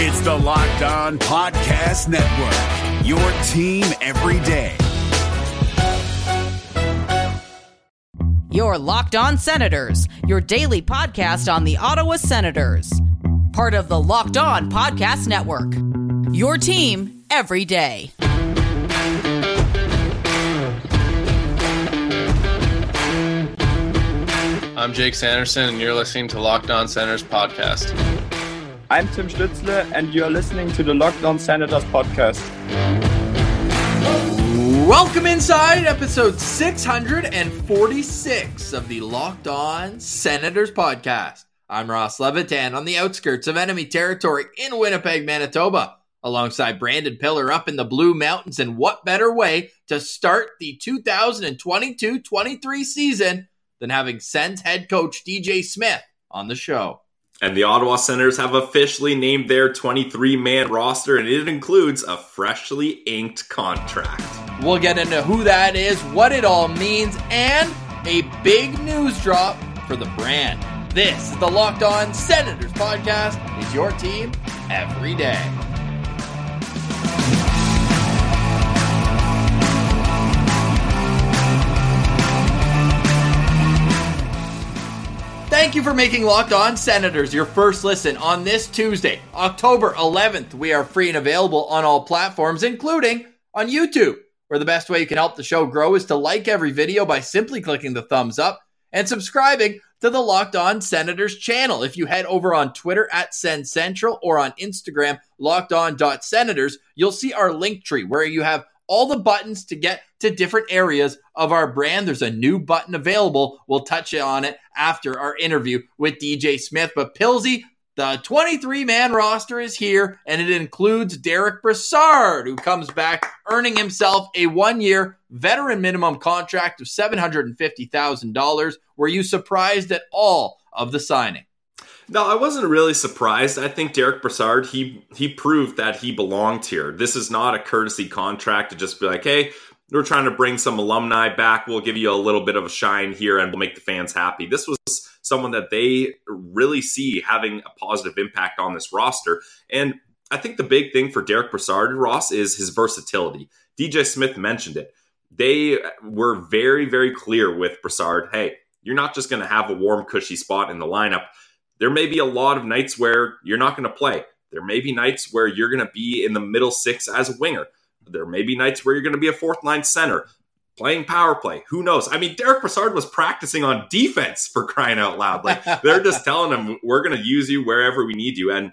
It's the Locked On Podcast Network, your team every day. Your Locked On Senators, your daily podcast on the Ottawa Senators. Part of the Locked On Podcast Network. Your team every day. I'm Jake Sanderson, and you're listening to Locked On Senators podcast. I'm Tim Stützle, and you're listening to the Locked On Senators podcast. Welcome inside episode 646 of the Locked On Senators podcast. I'm Ross Levitan on the outskirts of enemy territory in Winnipeg, Manitoba, alongside Brandon Piller up in the Blue Mountains. And what better way to start the 2022 23 season than having Sens head coach DJ Smith on the show? And the Ottawa Senators have officially named their 23 man roster, and it includes a freshly inked contract. We'll get into who that is, what it all means, and a big news drop for the brand. This is the Locked On Senators podcast. Is your team every day. Thank you for making Locked On Senators your first listen on this Tuesday, October 11th. We are free and available on all platforms, including on YouTube, where the best way you can help the show grow is to like every video by simply clicking the thumbs up and subscribing to the Locked On Senators channel. If you head over on Twitter at Sen Central or on Instagram, locked on senators, you'll see our link tree where you have all the buttons to get to different areas of our brand. There's a new button available. We'll touch on it after our interview with DJ Smith. But Pilsy, the 23 man roster is here, and it includes Derick Brassard, who comes back earning himself a one year veteran minimum contract of $750,000. Were you surprised at all of the signing? No, I wasn't really surprised. I think Derick Brassard, he he proved that he belonged here. This is not a courtesy contract to just be like, hey, we're trying to bring some alumni back. We'll give you a little bit of a shine here and we'll make the fans happy. This was someone that they really see having a positive impact on this roster. And I think the big thing for Derick Brassard, Ross, is his versatility. DJ Smith mentioned it. They were very, very clear with Brassard hey, you're not just going to have a warm, cushy spot in the lineup there may be a lot of nights where you're not going to play. There may be nights where you're going to be in the middle six as a winger. There may be nights where you're going to be a fourth line center playing power play. Who knows? I mean, Derick Brassard was practicing on defense for crying out loud. Like they're just telling him, we're going to use you wherever we need you. And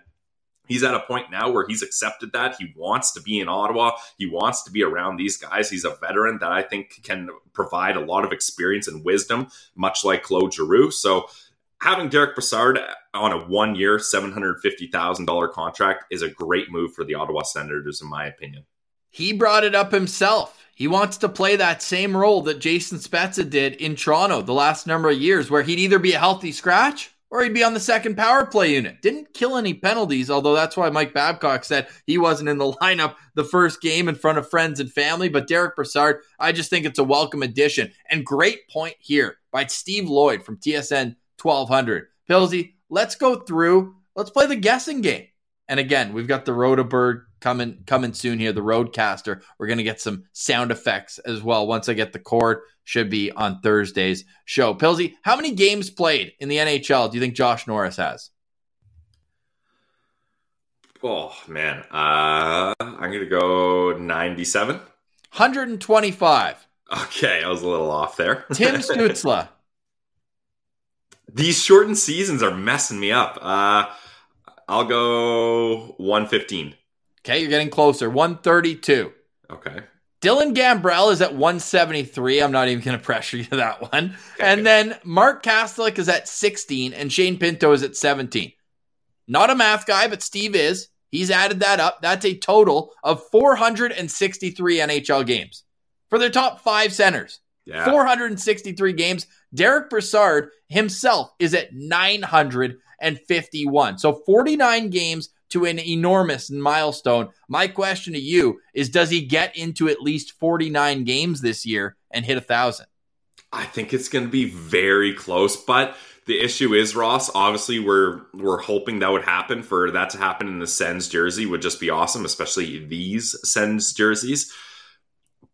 he's at a point now where he's accepted that. He wants to be in Ottawa. He wants to be around these guys. He's a veteran that I think can provide a lot of experience and wisdom, much like Claude Giroux. So having Derick Brassard on a one year, $750,000 contract is a great move for the Ottawa Senators, in my opinion. He brought it up himself. He wants to play that same role that Jason Spezza did in Toronto the last number of years, where he'd either be a healthy scratch or he'd be on the second power play unit. Didn't kill any penalties, although that's why Mike Babcock said he wasn't in the lineup the first game in front of friends and family. But Derick Brassard, I just think it's a welcome addition. And great point here by Steve Lloyd from TSN 1200. Pilsy, let's go through. Let's play the guessing game. And again, we've got the Rotobird coming coming soon here, the Rodecaster. We're gonna get some sound effects as well. Once I get the cord, should be on Thursday's show. Pilsy, how many games played in the NHL do you think Josh Norris has? Oh man, uh, I'm gonna go 97. 125. Okay, I was a little off there. Tim Stützle. These shortened seasons are messing me up. Uh, I'll go 115. Okay, you're getting closer. 132. Okay. Dylan Gambrell is at 173. I'm not even going to pressure you to that one. Okay. And then Mark Kastelic is at 16, and Shane Pinto is at 17. Not a math guy, but Steve is. He's added that up. That's a total of 463 NHL games for their top five centers. Yeah. 463 games. Derick Brassard himself is at 951. So 49 games to an enormous milestone. My question to you is does he get into at least 49 games this year and hit a 1,000? I think it's going to be very close, but The issue is Ross. Obviously, we're we're hoping that would happen. For that to happen in the Sens jersey would just be awesome, especially these Sens jerseys.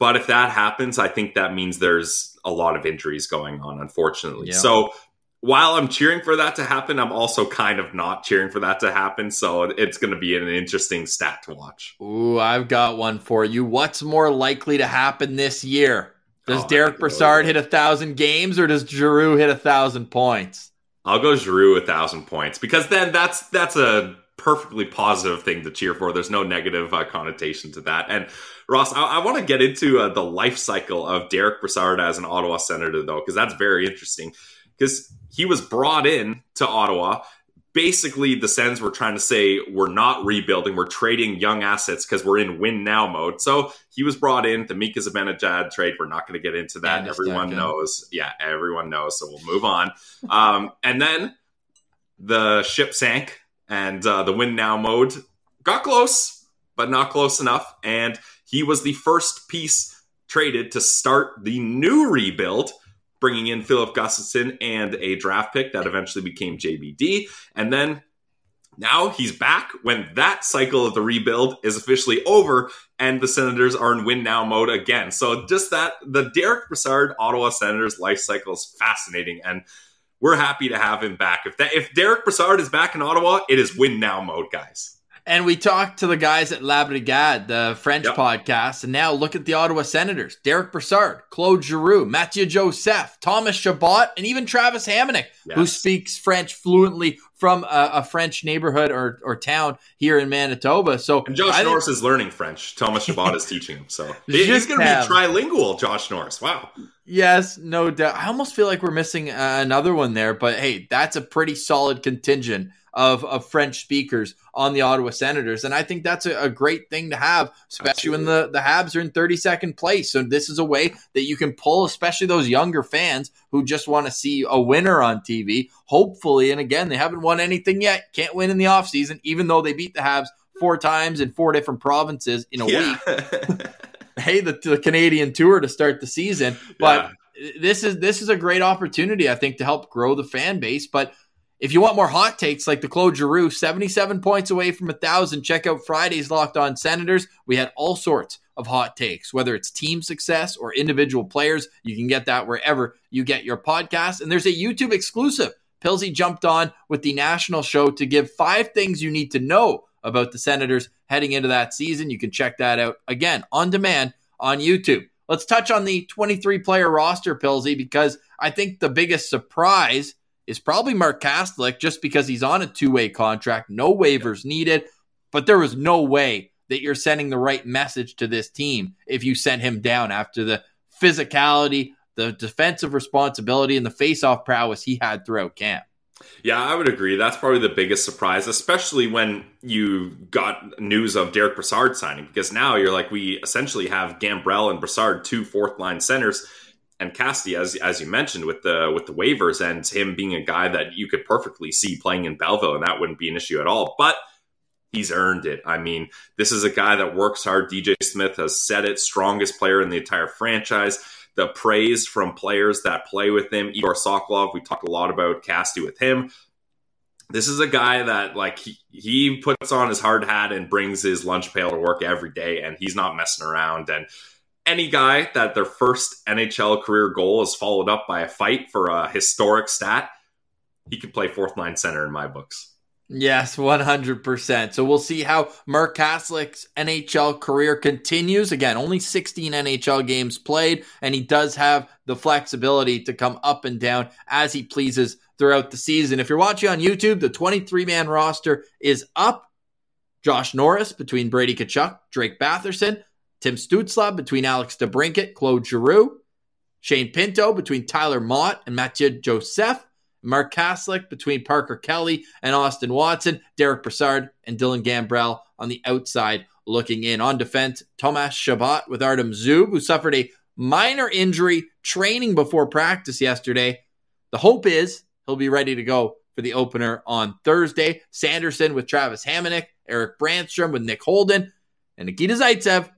But if that happens, I think that means there's a lot of injuries going on, unfortunately. Yeah. So while I'm cheering for that to happen, I'm also kind of not cheering for that to happen. So it's going to be an interesting stat to watch. Ooh, I've got one for you. What's more likely to happen this year? Does Oh, Derick. Brassard hit a thousand games or does Giroux hit a thousand points? I'll go Giroux a thousand points because then that's that's a perfectly positive thing to cheer for. There's no negative uh, connotation to that. And Ross, I, I want to get into uh, the life cycle of Derick Brassard as an Ottawa Senator, though, because that's very interesting. Because he was brought in to Ottawa. Basically, the Sens were trying to say we're not rebuilding, we're trading young assets because we're in win now mode. So he was brought in. The Mika Zibanejad trade, we're not going to get into that. Everyone knows. Yeah, everyone knows. So we'll move on. Um, and then the ship sank and uh, the win now mode got close, but not close enough. And he was the first piece traded to start the new rebuild, bringing in Filip Gustavsson and a draft pick that eventually became JBD. And then now he's back when that cycle of the rebuild is officially over and the Senators are in win now mode again. So just that the Derick Brassard Ottawa Senators life cycle is fascinating and we're happy to have him back. If that if Derick Brassard is back in Ottawa, it is win now mode, guys. And we talked to the guys at La Brigade, the French Yep. podcast, and now look at the Ottawa Senators: Derick Brassard, Claude Giroux, Mathieu Joseph, Thomas Chabot, and even Travis Hamonic, who speaks French fluently from a, a French neighborhood or, or town here in Manitoba. So And Josh I think- Norris is learning French. Thomas Chabot is teaching him. So he's going to be trilingual, Josh Norris. Wow. Yes, no doubt. I almost feel like we're missing uh, another one there, but hey, that's a pretty solid contingent of, of French speakers on the Ottawa Senators. And I think that's a, a great thing to have, especially when the, the Habs are in 32nd place. So this is a way that you can pull, especially those younger fans who just want to see a winner on TV. Hopefully, and again, they haven't won anything yet. Can't win in the offseason, even though they beat the Habs four times in four different provinces in a week hey the, the Canadian tour to start the season. But this is this is a great opportunity, I think, to help grow the fan base. But if you want more hot takes like the Claude Giroux, 77 points away from a thousand, check out Friday's Locked On Senators. We had all sorts of hot takes, whether it's team success or individual players. You can get that wherever you get your podcast. And there's a YouTube exclusive. Pilsy jumped on with the national show to give five things you need to know about the Senators heading into that season. You can check that out again on demand on YouTube. Let's touch on the 23 player roster, Pilsy, because I think the biggest surprise is probably Mark Kastelic just because he's on a two way contract, no waivers needed. But there was no way that you're sending the right message to this team if you sent him down after the physicality, the defensive responsibility, and the face-off prowess he had throughout camp. Yeah, I would agree. That's probably the biggest surprise, especially when you got news of Derick Brassard signing, because now you're like, we essentially have Gambrell and Brassard, two fourth line centers, and Casti, as as you mentioned, with the with the waivers and him being a guy that you could perfectly see playing in Belleville, and that wouldn't be an issue at all. But he's earned it. I mean, this is a guy that works hard. DJ Smith has said it, strongest player in the entire franchise the praise from players that play with him. Igor Sokolov, we talked a lot about Casti with him. This is a guy that like he, he puts on his hard hat and brings his lunch pail to work every day, and he's not messing around. And any guy that their first NHL career goal is followed up by a fight for a historic stat, he could play fourth line center in my books. Yes, 100%. So we'll see how Mark Kastelic's NHL career continues. Again, only 16 NHL games played, and he does have the flexibility to come up and down as he pleases throughout the season. If you're watching on YouTube, the 23 man roster is up. Josh Norris between Brady Tkachuk, Drake Batherson, Tim Stützle between Alex DeBrincat, Claude Giroux, Shane Pinto between Tyler Motte and Mathieu Joseph, Mark Kastelic between Parker Kelly and Austin Watson, Derick Brassard and Dylan Gambrell on the outside looking in. On defense, Thomas Chabot with Artem Zub, who suffered a minor injury training before practice yesterday. The hope is he'll be ready to go for the opener on Thursday. Sanderson with Travis Hamonic, Erik Brännström with Nick Holden, and Nikita Zaitsev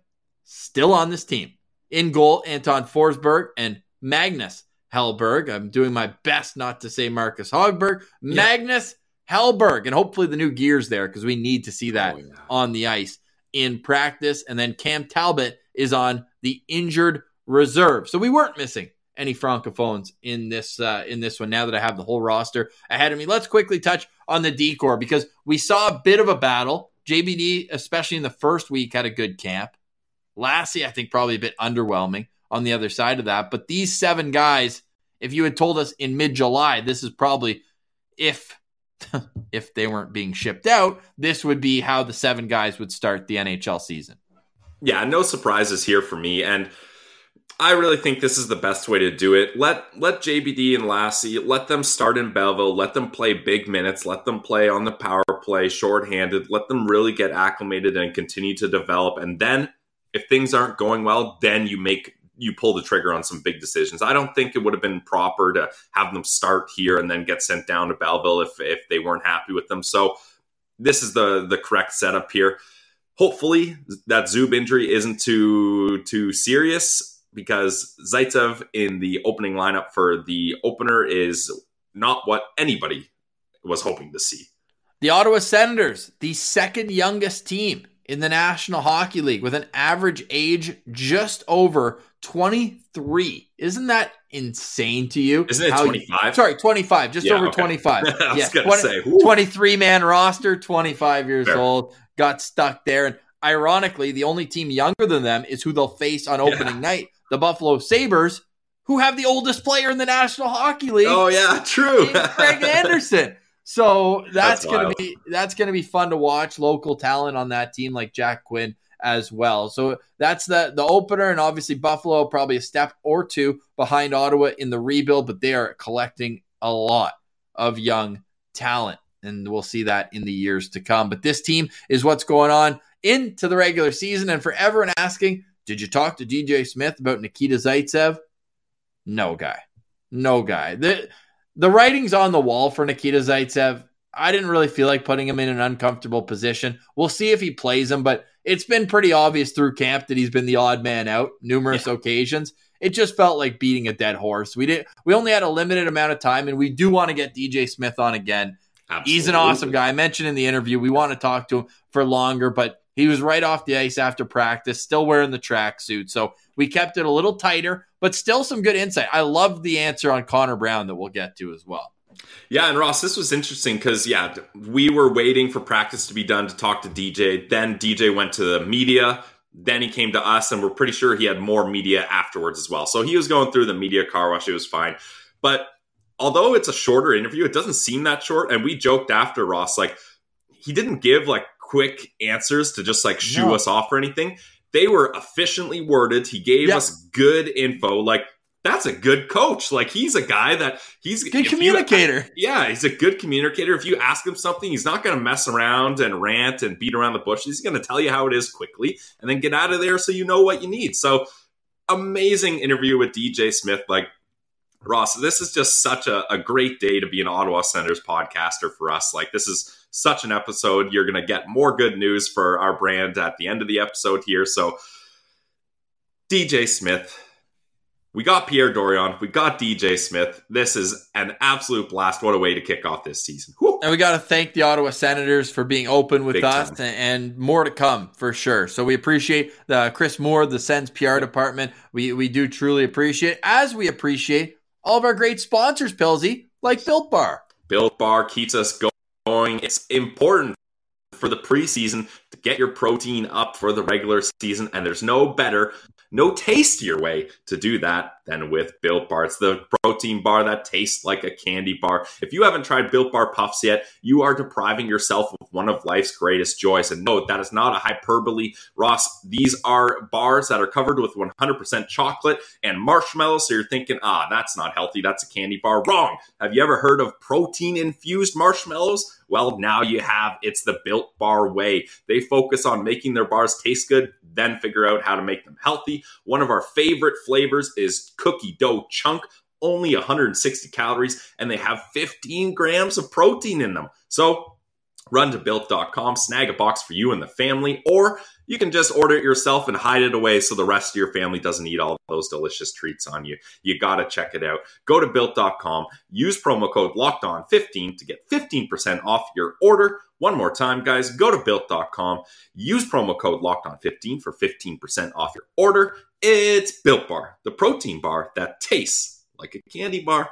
still on this team. In goal, Anton Forsberg and Magnus Hellberg. I'm doing my best not to say Marcus Hogberg. Magnus Hellberg. And hopefully the new gears there because we need to see that Oh, yeah. on the ice in practice. And then Cam Talbot is on the injured reserve. So we weren't missing any francophones in this uh, in this one. Now that I have the whole roster ahead of me, let's quickly touch on the decor because we saw a bit of a battle. JBD, especially in the first week, had a good camp. Lassi, I think, probably a bit underwhelming on the other side of that. But these seven guys, if you had told us in mid July, this is probably if if they weren't being shipped out, this would be how the seven guys would start the NHL season. yeah, no surprises here for me. And I really think this is the best way to do it. Let let JBD and Lassi let them start in Belleville. Let them play big minutes. Let them play on the power play, shorthanded. Let them really get acclimated and continue to develop. And then, if things aren't going well, then you make you pull the trigger on some big decisions. I don't think it would have been proper to have them start here and then get sent down to Belleville if if they weren't happy with them. So this is the the correct setup here. Hopefully that Zub injury isn't too too serious because Zaitsev in the opening lineup for the opener is not what anybody was hoping to see. The Ottawa Senators, the second youngest team in the National Hockey League with an average age just over 23. Isn't that insane to you? Isn't it 25? Sorry, 25, just Yeah, over okay. 25. I was Yeah, gonna 20 say, 23 man roster, 25 years Fair. old, got stuck there. And ironically, the only team younger than them is who they'll face on opening night, the Buffalo Sabres, who have the oldest player in the National Hockey League. Oh yeah, true. Craig Anderson. So that's, That's gonna wild. be that's gonna be fun to watch. Local talent on that team like Jack Quinn as well. So that's the the opener, and obviously Buffalo probably a step or two behind Ottawa in the rebuild, but they are collecting a lot of young talent, and we'll see that in the years to come. But this team is what's going on into the regular season, and for everyone asking, did you talk to DJ Smith about Nikita Zaitsev? No guy, no guy. The the writing's on the wall for Nikita Zaitsev. I didn't really feel like putting him in an uncomfortable position. We'll see if he plays him, but it's been pretty obvious through camp that he's been the odd man out numerous occasions. It just felt like beating a dead horse. We did we only had a limited amount of time and we do want to get DJ Smith on again. He's an awesome guy. I mentioned in the interview we want to talk to him for longer, but he was right off the ice after practice, still wearing the tracksuit. So we kept it a little tighter, but still some good insight. I love the answer on Connor Brown that we'll get to as well. Yeah, and Ross, this was interesting because yeah, we were waiting for practice to be done to talk to DJ. Then DJ went to the media. Then he came to us, and we're pretty sure he had more media afterwards as well. So he was going through the media car wash. It was fine, but although it's a shorter interview, it doesn't seem that short. And we joked after Ross, like he didn't give like quick answers to just like shoo No. us off or anything. They were efficiently worded. He gave Yep. us good info. Like that's a good coach. Like he's a guy that he's a Good if you- communicator. yeah, he's a good communicator. If you ask him something, he's not going to mess around and rant and beat around the bush. He's going to tell you how it is quickly and then get out of there so you know what you need. So, amazing interview with DJ Smith. Like, Ross, this is just such a, a great day to be an Ottawa Senators podcaster for us. Like, this is such an episode. You're going to get more good news for our brand at the end of the episode here. So, DJ Smith, we got Pierre Dorion. We got DJ Smith. This is an absolute blast. What a way to kick off this season. Whew. And we got to thank the Ottawa Senators for being open with Big us time. and, more to come for sure. So we appreciate the Chris Moore, the Sens PR department. We we do truly appreciate as we appreciate all of our great sponsors, Pilsy, like Built Bar. Built Bar keeps us go- going. It's important for the preseason to get your protein up for the regular season, and there's no better, no tastier way to do that than with Built Bar. It's the protein bar that tastes like a candy bar. If you haven't tried Built Bar Puffs yet, you are depriving yourself of one of life's greatest joys. And no, that is not a hyperbole. Ross, these are bars that are covered with 100% chocolate and marshmallows. So you're thinking, ah, that's not healthy. That's a candy bar. Wrong. Have you ever heard of protein infused marshmallows? Well, now you have. It's the Built Bar way. They focus on making their bars taste good, then figure out how to make them healthy. One of our favorite flavors is cookie dough chunk, only 160 calories, and they have 15 grams of protein in them. So Run to built.com, snag a box for you and the family, or you can just order it yourself and hide it away so the rest of your family doesn't eat all those delicious treats on you. You got to check it out. Go to built.com, use promo code locked on 15 to get 15% off your order. One more time, guys, go to built.com, use promo code locked on 15 for 15% off your order. It's Built Bar, the protein bar that tastes like a candy bar.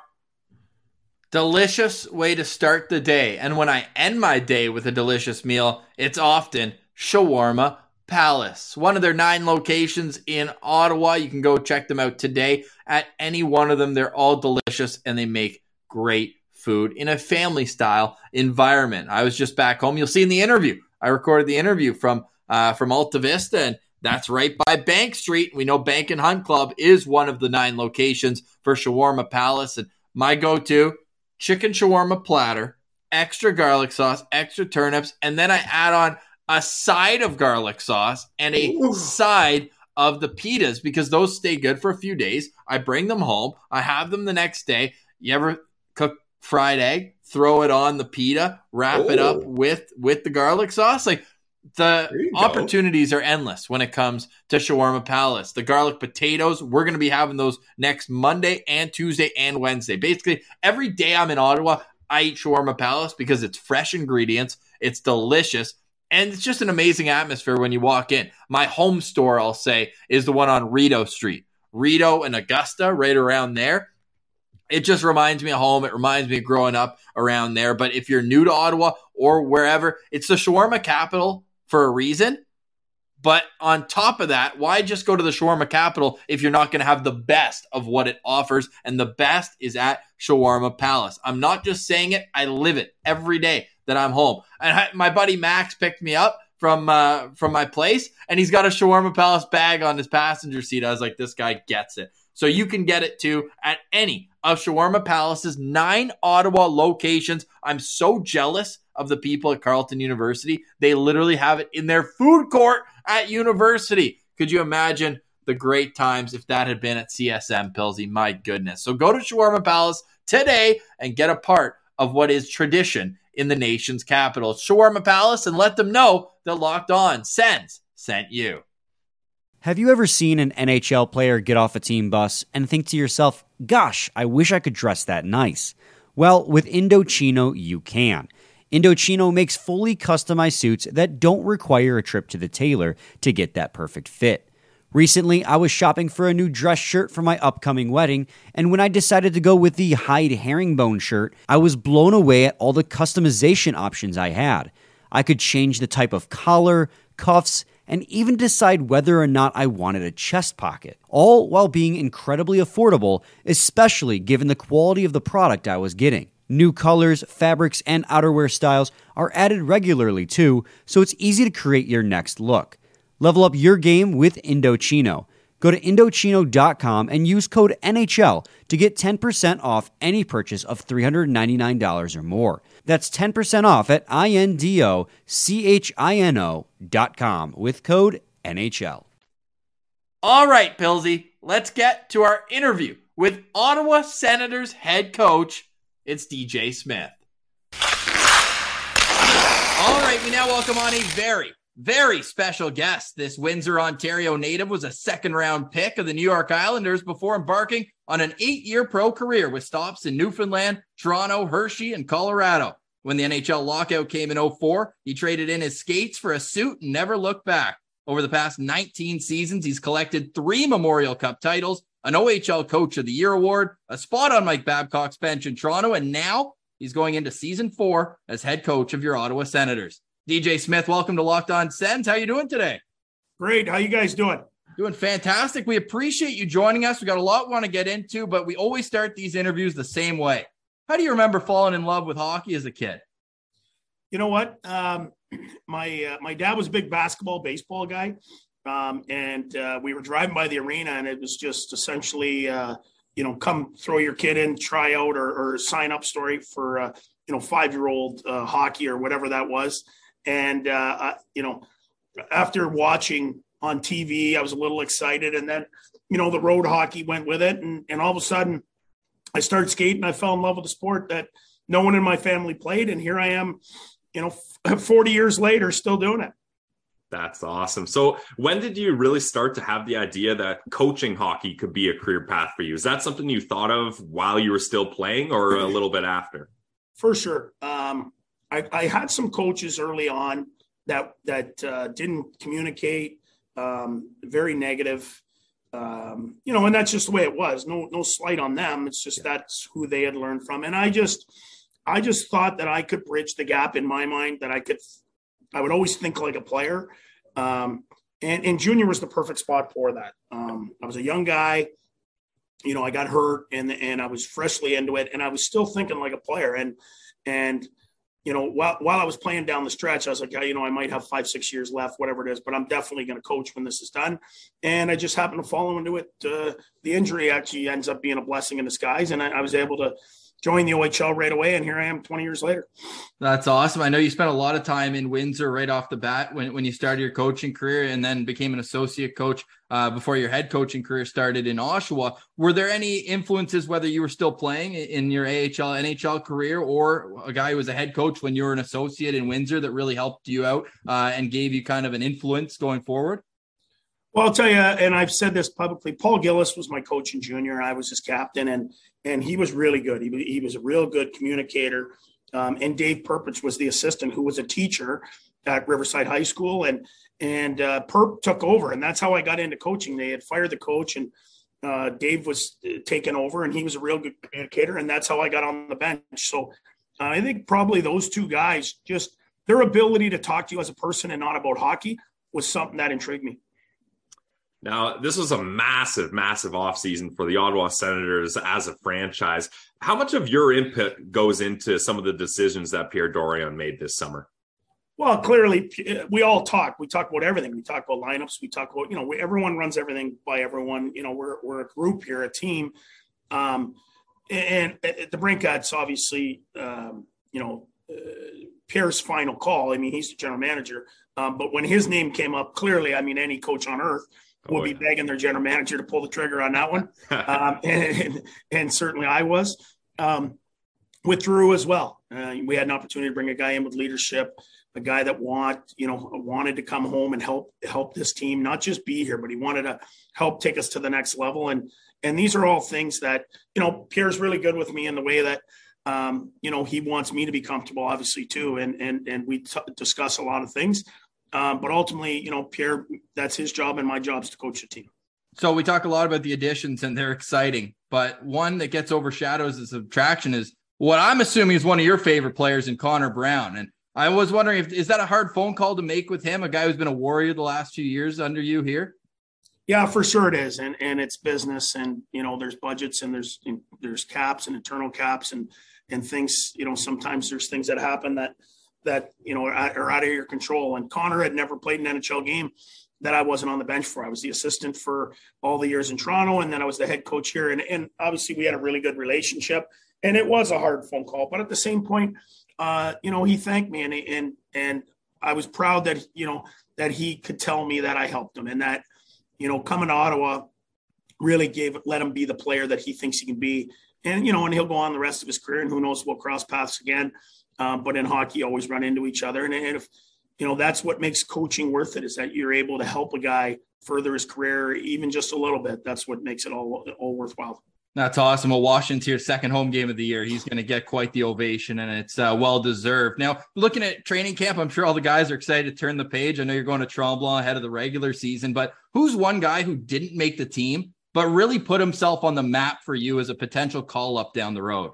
Delicious way to start the day. And when I end my day with a delicious meal, it's often shawarma Palace, one of their nine locations in Ottawa. You can go check them out today at any one of them. They're all delicious and they make great food in a family style environment. I was just back home. You'll see in the interview. I recorded the interview from uh, from Alta Vista, and that's right by Bank Street. We know Bank and Hunt Club is one of the nine locations for Shawarma Palace, and my go-to chicken shawarma platter, extra garlic sauce, extra turnips, and then I add on a side of garlic sauce and a Ooh. side of the pitas because those stay good for a few days. I bring them home. I have them the next day. You ever cook fried egg? Throw it on the pita, wrap Ooh. it up with with the garlic sauce. Like the opportunities go. are endless when it comes to Shawarma Palace. The garlic potatoes, we're going to be having those next Monday and Tuesday and Wednesday. Basically, every day I'm in Ottawa, I eat Shawarma Palace because it's fresh ingredients, it's delicious, and it's just an amazing atmosphere when you walk in. My home store, I'll say, is the one on Rideau Street. Rideau and Augusta, right around there. It just reminds me of home. It reminds me of growing up around there. But if you're new to Ottawa or wherever, it's the shawarma capital for a reason. But on top of that, why just go to the shawarma capital if you're not going to have the best of what it offers? And the best is at Shawarma Palace. I'm not just saying it, I live it every day that I'm home. And I, my buddy Max picked me up from uh, from my place, and he's got a Shawarma Palace bag on his passenger seat. I was like, this guy gets it. So you can get it too at any of Shawarma Palace's nine Ottawa locations. I'm so jealous of the people at Carleton University. They literally have it in their food court at university. Could you imagine the great times if that had been at CSM Pilsy? My goodness. So go to Shawarma Palace today and get a part of what is tradition in the nation's capital. Shawarma Palace and let them know that Locked On Sens sent you. Have you ever seen an NHL player get off a team bus and think to yourself, gosh, I wish I could dress that nice? Well, with Indochino, you can. Indochino makes fully customized suits that don't require a trip to the tailor to get that perfect fit. Recently, I was shopping for a new dress shirt for my upcoming wedding, and when I decided to go with the Hyde herringbone shirt, I was blown away at all the customization options I had. I could change the type of collar, cuffs, and even decide whether or not I wanted a chest pocket, all while being incredibly affordable, especially given the quality of the product I was getting. New colors, fabrics, and outerwear styles are added regularly too, so it's easy to create your next look. Level up your game with Indochino. Go to Indochino.com and use code NHL to get 10% off any purchase of $399 or more. That's 10% off at I-N-D-O-C-H-I-N-O.com with code NHL. All right, Pilsy, let's get to our interview with Ottawa Senators head coach. It's DJ Smith. All right, we now welcome on a very very special guest. This Windsor, Ontario native was a second round pick of the New York Islanders before embarking on an eight year pro career with stops in Newfoundland, Toronto, Hershey, and Colorado. When the NHL lockout came in 04, he traded in his skates for a suit and never looked back. Over the past 19 seasons, he's collected three Memorial Cup titles, an OHL Coach of the Year award, a spot on Mike Babcock's bench in Toronto, and now he's going into season four as head coach of your Ottawa Senators. DJ Smith, welcome to Locked On Sens. How you doing today? Great. How you guys doing? Doing fantastic. We appreciate you joining us. We got a lot we want to get into, but we always start these interviews the same way. How do you remember falling in love with hockey as a kid? You know what? Um, my uh, my dad was a big basketball, baseball guy, um, and uh, we were driving by the arena, and it was just essentially, uh, you know, come throw your kid in, try out, or, or sign up story for uh, you know five year old uh, hockey or whatever that was. And, uh, I, you know, after watching on TV, I was a little excited. And then, you know, the road hockey went with it. And, and all of a sudden, I started skating. I fell in love with the sport that no one in my family played. And here I am, you know, 40 years later, still doing it. That's awesome. So, when did you really start to have the idea that coaching hockey could be a career path for you? Is that something you thought of while you were still playing or a little bit after? For sure. Um, I, I, had some coaches early on that that uh, didn't communicate, um, very negative. Um, you know, and that's just the way it was. No, no slight on them. It's just that's who they had learned from. And I just, I just thought that I could bridge the gap in my mind. That I could I would always think like a player. Um, and, and junior was the perfect spot for that. Um, I was a young guy, you know, I got hurt and, and I was freshly into it and I was still thinking like a player. And, and, you know, while, while I was playing down the stretch, I was like, yeah, you know, I might have five, six years left, whatever it is, but I'm definitely going to coach when this is done. And I just happened to fall into it. Uh, the injury actually ends up being a blessing in disguise. And I, I was able to, joined the OHL right away, and here I am 20 years later. That's awesome. I know you spent a lot of time in Windsor right off the bat when, when you started your coaching career and then became an associate coach uh, before your head coaching career started in Oshawa. Were there any influences, whether you were still playing in your AHL, NHL career, or a guy who was a head coach when you were an associate in Windsor that really helped you out uh, and gave you kind of an influence going forward? Well, I'll tell you, and I've said this publicly. Paul Gillis was my coach in junior. I was his captain, and and he was really good. He, he was a real good communicator. Um, and Dave Perpich was the assistant, who was a teacher at Riverside High School, and and uh, Perp took over, and that's how I got into coaching. They had fired the coach, and uh, Dave was uh, taken over, and he was a real good communicator, and that's how I got on the bench. So uh, I think probably those two guys, just their ability to talk to you as a person and not about hockey, was something that intrigued me. Now, this was a massive, massive offseason for the Ottawa Senators as a franchise. How much of your input goes into some of the decisions that Pierre Dorion made this summer? Well, clearly, we all talk. We talk about everything. We talk about lineups. We talk about, you know, we, everyone runs everything by everyone. You know, we're, we're a group here, a team. Um, and at DeBrincat's, obviously, um, you know, uh, Pierre's final call. I mean, he's the general manager. Um, but when his name came up, clearly, I mean, any coach on earth – will oh, be begging their general manager to pull the trigger on that one. um, and, and, certainly I was. Um, with Drew as well. Uh, we had an opportunity to bring a guy in with leadership, a guy that want you know wanted to come home and help help this team, not just be here, but he wanted to help take us to the next level. And and these are all things that you know Pierre's really good with me in the way that um, you know he wants me to be comfortable, obviously too. And and and we t- discuss a lot of things. Um, but ultimately, you know, Pierre, that's his job, and my job is to coach the team. So we talk a lot about the additions, and they're exciting. But one that gets overshadowed as subtraction is what I'm assuming is one of your favorite players in Connor Brown. And I was wondering if is that a hard phone call to make with him, a guy who's been a warrior the last few years under you here? Yeah, for sure it is, and and it's business, and you know there's budgets and there's there's caps and internal caps and and things. You know sometimes there's things that happen that that you know are, are out of your control. And Connor had never played an NHL game that I wasn't on the bench for. I was the assistant for all the years in Toronto, and then I was the head coach here. And, and obviously, we had a really good relationship. And it was a hard phone call, but at the same point, uh, you know, he thanked me, and and and I was proud that you know that he could tell me that I helped him, and that you know, coming to Ottawa really gave let him be the player that he thinks he can be. And you know, and he'll go on the rest of his career, and who knows, we'll cross paths again. Um, but in hockey, you always run into each other. And, and if, you know, that's what makes coaching worth it is that you're able to help a guy further his career, even just a little bit. That's what makes it all, all worthwhile. That's awesome. Well, Washington's your second home game of the year. He's going to get quite the ovation, and it's uh, well deserved. Now, looking at training camp, I'm sure all the guys are excited to turn the page. I know you're going to Tremblant ahead of the regular season, but who's one guy who didn't make the team, but really put himself on the map for you as a potential call up down the road?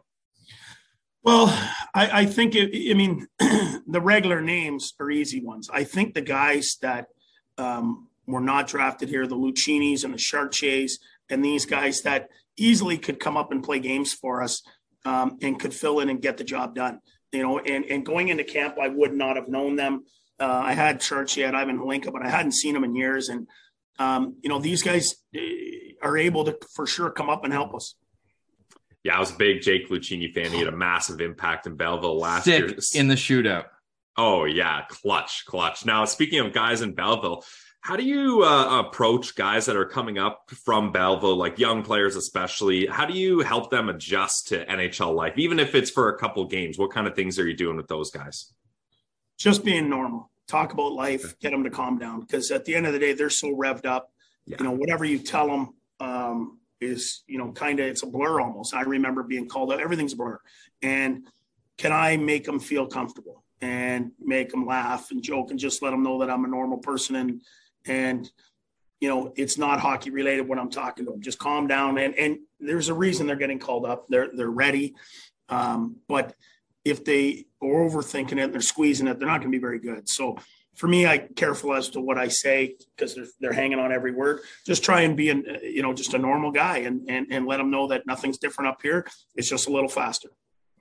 Well, I, I think it, I mean the regular names are easy ones. I think the guys that um, were not drafted here, the Lucchinis and the Chartiers, and these guys that easily could come up and play games for us um, and could fill in and get the job done. You know, and, and going into camp, I would not have known them. Uh, I had Chartier, I Ivan Hlinka, but I hadn't seen them in years. And um, you know, these guys eh, are able to for sure come up and help us yeah, I was a big Jake Lucchini fan. He had a massive impact in Belleville last Sick year in the shootout. Oh yeah, clutch, clutch. Now speaking of guys in Belleville, how do you uh, approach guys that are coming up from Belleville, like young players especially? How do you help them adjust to NHL life, even if it's for a couple games? What kind of things are you doing with those guys? just being normal. Talk about life, get them to calm down. Because at the end of the day, they're so revved up. Yeah. You know, whatever you tell them um, is, you know, kind of it's a blur almost. I remember being called out. Everything's a blur. And can I make them feel comfortable and make them laugh and joke and just let them know that I'm a normal person and and you know it's not hockey related when I'm talking to them. Just calm down and and there's a reason they're getting called up. They're they're ready. Um, but if they are overthinking it, and they're squeezing it, they're not going to be very good. So for me, I careful as to what I say because they're, they're hanging on every word. Just try and be an, you know, just a normal guy and, and, and let them know that nothing's different up here. It's just a little faster.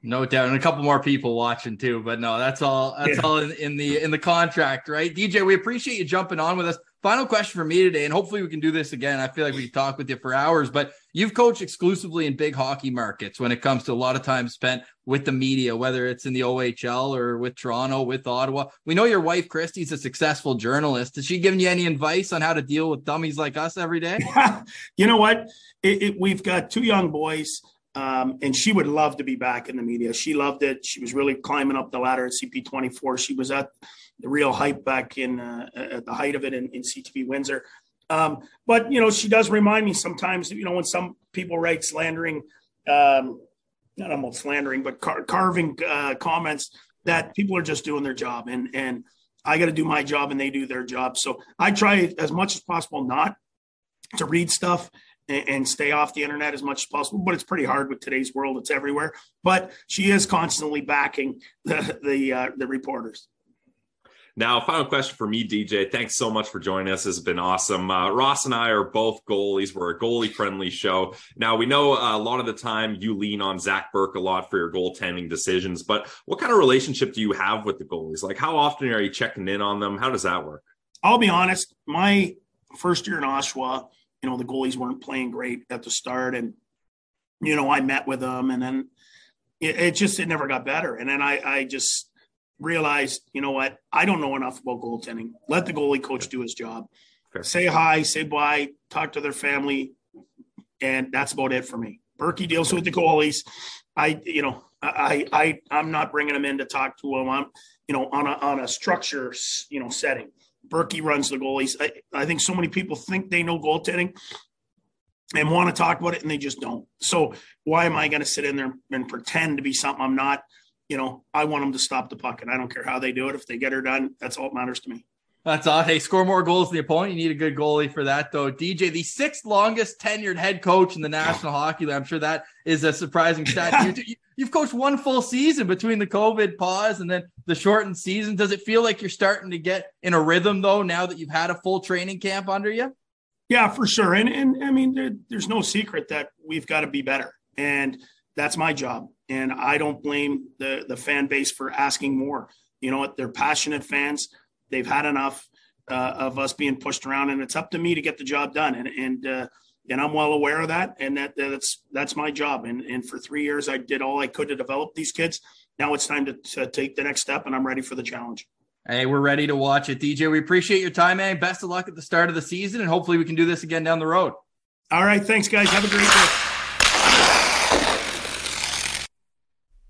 No doubt, and a couple more people watching too. But no, that's all. That's yeah. all in, in, the in the contract, right? DJ, we appreciate you jumping on with us. Final question for me today, and hopefully we can do this again. I feel like we can talk with you for hours, but you've coached exclusively in big hockey markets when it comes to a lot of time spent with the media, whether it's in the OHL or with Toronto, with Ottawa. We know your wife Christy's a successful journalist. Has she given you any advice on how to deal with dummies like us every day? you know what? It, it, we've got two young boys. Um, and she would love to be back in the media. She loved it. She was really climbing up the ladder at CP24. She was at the real hype back in uh, at the height of it in, in CTV Windsor. Um, but you know, she does remind me sometimes. You know, when some people write slandering, um, not almost slandering, but car- carving uh, comments that people are just doing their job, and and I got to do my job, and they do their job. So I try as much as possible not to read stuff and, stay off the internet as much as possible. But it's pretty hard with today's world; it's everywhere. But she is constantly backing the the, uh, the reporters. Now, final question for me, DJ. Thanks so much for joining us. Has been awesome. Uh, Ross and I are both goalies. We're a goalie friendly show. Now, we know uh, a lot of the time you lean on Zac Bierk a lot for your goaltending decisions, but what kind of relationship do you have with the goalies? Like, how often are you checking in on them? How does that work? I'll be honest. My first year in Oshawa, you know, the goalies weren't playing great at the start. And, you know, I met with them and then it, it just, it never got better. And then I, I just realized, you know what? I don't know enough about goaltending. Let the goalie coach do his job. Fair. Say hi, say bye, talk to their family. And that's about it for me. Berkey deals with the goalies. I, you know, I, I, I'm not bringing them in to talk to them. I'm, you know, on a, on a structure, you know, setting. Berkey runs the goalies. I, I think so many people think they know goaltending and want to talk about it and they just don't. So why am I going to sit in there and pretend to be something I'm not? You know, I want them to stop the puck and I don't care how they do it. If they get her done, that's all that matters to me. That's odd. Hey, score more goals than the opponent. You need a good goalie for that, though. DJ, the sixth longest tenured head coach in the National Hockey League. I'm sure that is a surprising stat. you, you've coached one full season between the COVID pause and then the shortened season. Does it feel like you're starting to get in a rhythm, though, now that you've had a full training camp under you? Yeah, for sure. And and I mean, there, there's no secret that we've got to be better, and that's my job. And I don't blame the the fan base for asking more. You know what? They're passionate fans they've had enough uh, of us being pushed around, and it's up to me to get the job done. And and uh, and I'm well aware of that, and that that's that's my job. And and for three years, I did all I could to develop these kids. Now it's time to, to take the next step, and I'm ready for the challenge. Hey, we're ready to watch it, DJ. We appreciate your time, man. Best of luck at the start of the season, and hopefully we can do this again down the road. All right, thanks, guys. Have a great day.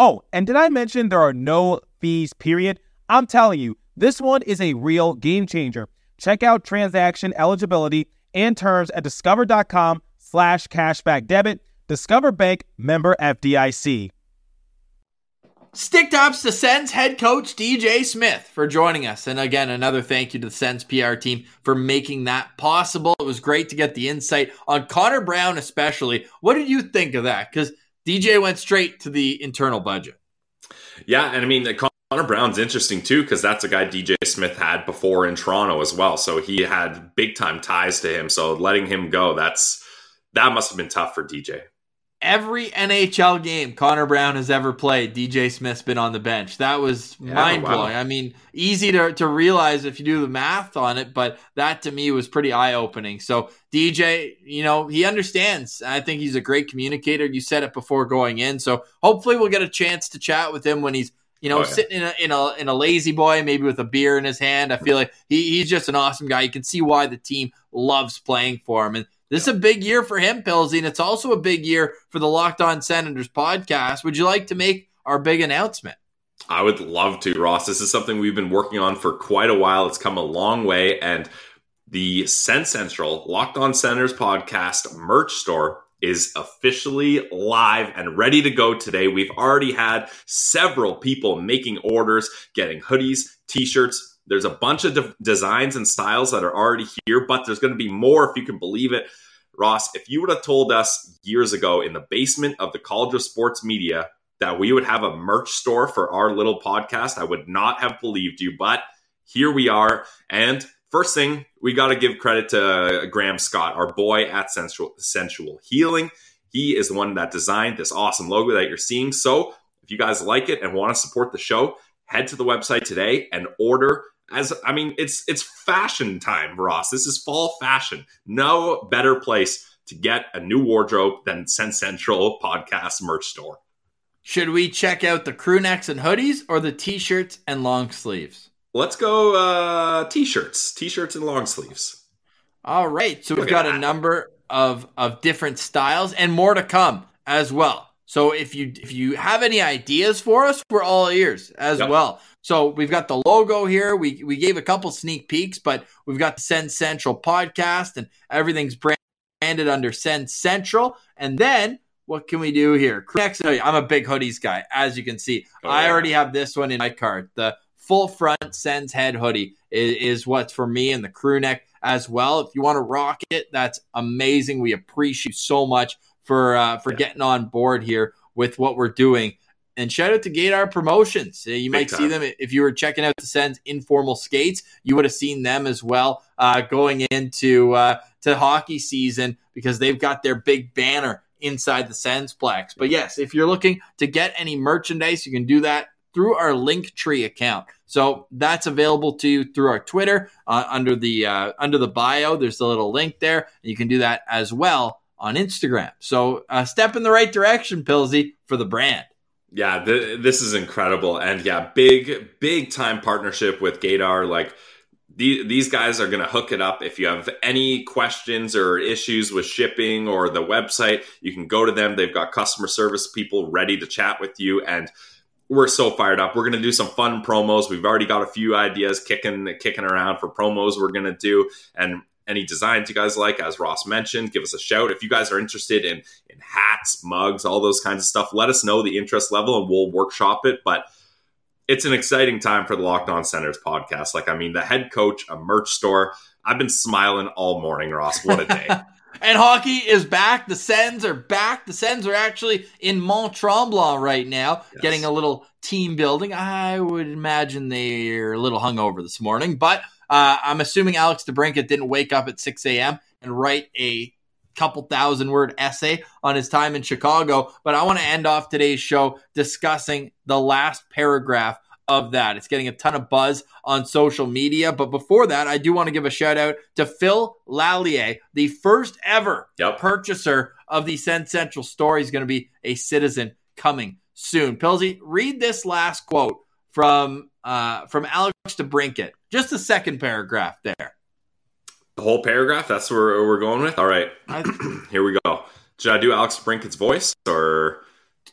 Oh, and did I mention there are no fees, period? I'm telling you, this one is a real game changer. Check out transaction eligibility and terms at discover.com slash cashback debit. Discover Bank member FDIC. Stick tops to Sens head coach DJ Smith for joining us. And again, another thank you to the Sens PR team for making that possible. It was great to get the insight on Connor Brown, especially. What did you think of that? Because DJ went straight to the internal budget. Yeah, and I mean, Connor Brown's interesting too because that's a guy DJ Smith had before in Toronto as well. So he had big time ties to him. So letting him go, that's that must have been tough for DJ. Every NHL game Connor Brown has ever played, DJ Smith's been on the bench. That was Yeah, mind blowing. wow. I mean, easy to, to realize if you do the math on it, but that to me was pretty eye opening. So, DJ, you know, he understands. I think he's a great communicator. You said it before going in. So, hopefully, we'll get a chance to chat with him when he's you know, Oh, yeah. sitting in a, in a in a lazy boy, maybe with a beer in his hand. I feel like he, he's just an awesome guy. You can see why the team loves playing for him. And this is a big year for him, Pilsy, and it's also a big year for the Locked On Senators podcast. Would you like to make our big announcement? I would love to, Ross. This is something we've been working on for quite a while. It's come a long way. And the SensCentral Locked On Senators podcast merch store is officially live and ready to go today. We've already had several people making orders, getting hoodies, t shirts. There's a bunch of de- designs and styles that are already here, but there's going to be more if you can believe it. Ross, if you would have told us years ago in the basement of the College of Sports Media that we would have a merch store for our little podcast, I would not have believed you. But here we are. And first thing, we got to give credit to uh, Graham Scott, our boy at Sensual, Sensual Healing. He is the one that designed this awesome logo that you're seeing. So if you guys like it and want to support the show, head to the website today and order. As I mean, it's it's fashion time, Ross. This is fall fashion. No better place to get a new wardrobe than SensCentral podcast merch store. Should we check out the crew necks and hoodies or the t shirts and long sleeves? Let's go uh t-shirts, t-shirts and long sleeves. All right. So we've Look got a number of of different styles and more to come as well. So if you if you have any ideas for us, we're all ears as Yep. well. So we've got the logo here. We we gave a couple sneak peeks, but we've got the SensCentral podcast and everything's branded under SensCentral. And then what can we do here? Next, oh, I'm a big hoodies guy, as you can see. Oh, I yeah. already have this one in my cart. The full front Sens head hoodie is, is what's for me and the crew neck as well. If you want to rock it, that's amazing. We appreciate you so much for uh, for Yeah. getting on board here with what we're doing. And shout out to Gator Promotions. Uh, You Big might see them if you were checking out the Sens informal skates. You would have seen them as well uh, going into uh, to hockey season because they've got their big banner inside the Sensplex. But yes, if you're looking to get any merchandise, you can do that through our Linktree account. So that's available to you through our Twitter uh, under the uh, under the bio. There's a little link there. You can do that as well on Instagram. So uh, step in the right direction, Pilsy, for the brand. Yeah, th- this is incredible, and yeah, big, big time partnership with Gator. Like the- these guys are going to hook it up. If you have any questions or issues with shipping or the website, you can go to them. They've got customer service people ready to chat with you, and we're so fired up. We're going to do some fun promos. We've already got a few ideas kicking kicking around for promos we're going to do, and any designs you guys like, as Ross mentioned, give us a shout. If you guys are interested in in hats, mugs, all those kinds of stuff, let us know the interest level and we'll workshop it. But it's an exciting time for the Locked On Centers podcast. Like, I mean, the head coach, a merch store. I've been smiling all morning, Ross. What a day. and hockey is back. The Sens are back. The Sens are actually in Mont Tremblant right now, Yes. getting a little team building. I would imagine they're a little hungover this morning, but uh, I'm assuming Alex DeBrincat didn't wake up at 6 a.m. and write a couple thousand word essay on his time in Chicago. But I want to end off today's show discussing the last paragraph of that. It's getting a ton of buzz on social media. But before that, I do want to give a shout out to Phil Lallier, the first ever Yep. purchaser of the SensCentral store. He's going to be a citizen coming soon. Pilsy, read this last quote from uh, from Alex DeBrincat. Just the second paragraph there. the whole paragraph, that's where we're going with. All right, here we go. Should I do Alex Brinket's voice or?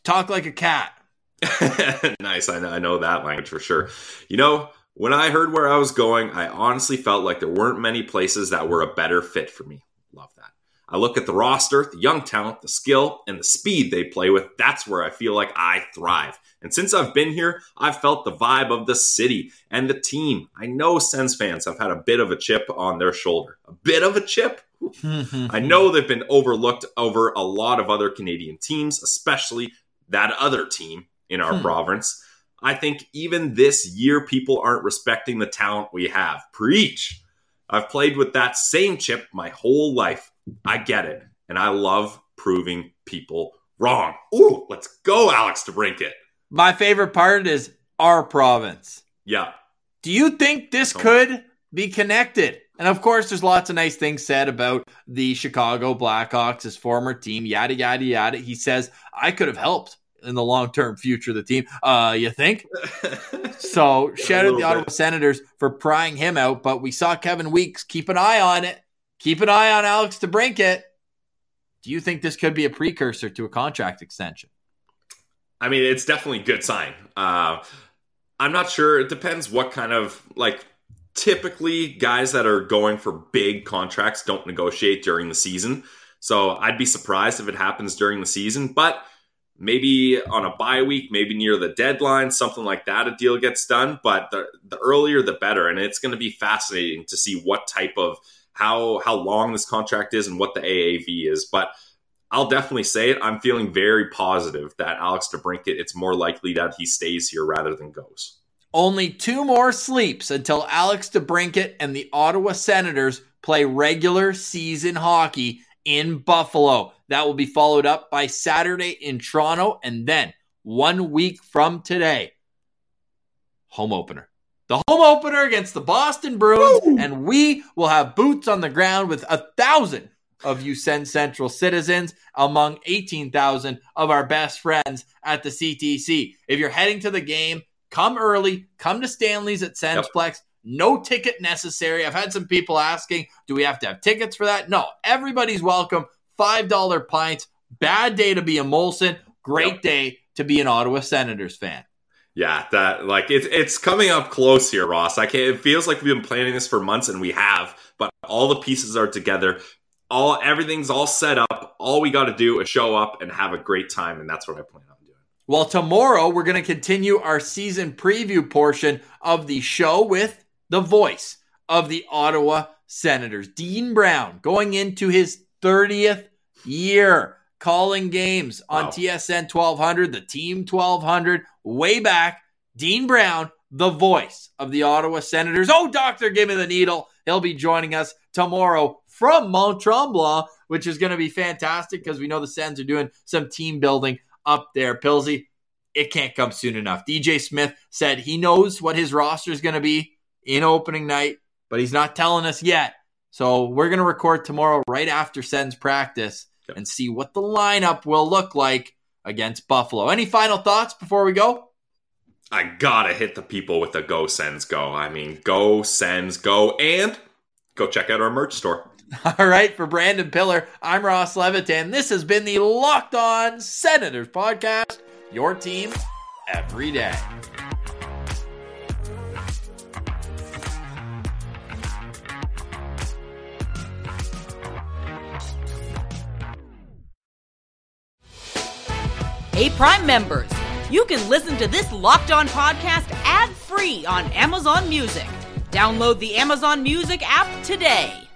talk like a cat. nice. I know, I know that language for sure. You know, when I heard where I was going, I honestly felt like there weren't many places that were a better fit for me. Love that. I look at the roster, the young talent, the skill, and the speed they play with. That's where I feel like I thrive. And since I've been here, I've felt the vibe of the city and the team. I know Sens fans have had a bit of a chip on their shoulder. A bit of a chip? I know they've been overlooked over a lot of other Canadian teams, especially that other team in our Hmm. province. I think even this year, people aren't respecting the talent we have. Preach. I've played with that same chip my whole life. I get it. And I love proving people Wrong. Ooh, let's go, Alex DeBrincat. My favorite part is our province. Yeah. Do you think this Oh. could be connected? And of course, there's lots of nice things said about the Chicago Blackhawks, his former team, yada, yada, yada. He says, I could have helped in the long term future of the team. Uh, you think? So shout out the Ottawa bit. Senators for prying him out, but we saw Kevin Weekes keep an eye on it. Keep an eye on Alex DeBrincat. Do you think this could be a precursor to a contract extension? I mean, it's definitely a good sign. Uh, I'm not sure. It depends what kind of like. Typically, guys that are going for big contracts don't negotiate during the season. So I'd be surprised if it happens during the season. But maybe on a bye week, maybe near the deadline, something like that, a deal gets done. But the the earlier, the better. And it's going to be fascinating to see what type of how how long this contract is and what the AAV is. But I'll definitely say it. I'm feeling very positive that Alex DeBrincat, it's more likely that he stays here rather than goes. Only two more sleeps until Alex DeBrincat and the Ottawa Senators play regular season hockey in Buffalo. That will be followed up by Saturday in Toronto, and then one week from today, home opener. The home opener against the Boston Bruins, and we will have boots on the ground with a thousand of you SensCentral citizens among 18,000 of our best friends at the CTC. If you're heading to the game, come early, come to Stanley's at Sensplex. No ticket necessary. I've had some people asking, do we have to have tickets for that? No, everybody's welcome. $5 pints. Bad day to be a Molson. Great Yep. day to be an Ottawa Senators fan. Yeah, that like it's it's coming up close here, Ross. I can't. It feels like we've been planning this for months, and we have. But all the pieces are together. All everything's all set up. All we got to do is show up and have a great time, and that's what I plan on doing. Well, tomorrow we're going to continue our season preview portion of the show with the voice of the Ottawa Senators, Dean Brown, going into his 30th year calling games on Wow. TSN 1200, the Team 1200, way back. Dean Brown, the voice of the Ottawa Senators. Oh, doctor, give me the needle. He'll be joining us tomorrow from Mont Tremblant, which is going to be fantastic because we know the Sens are doing some team building up there. Pilsy, it can't come soon enough. DJ Smith said he knows what his roster is going to be in opening night, but he's not telling us yet. So we're going to record tomorrow right after Sens practice Yep. and see what the lineup will look like against Buffalo. Any final thoughts before we go? I gotta hit the people with the Go Sens Go. I mean, Go Sens Go, and go check out our merch store. All right, for Brandon Piller, I'm Ross Levitan. This has been the Locked On Senators podcast, your team every day. Hey, Prime members, you can listen to this Locked On podcast ad free on Amazon Music. Download the Amazon Music app today.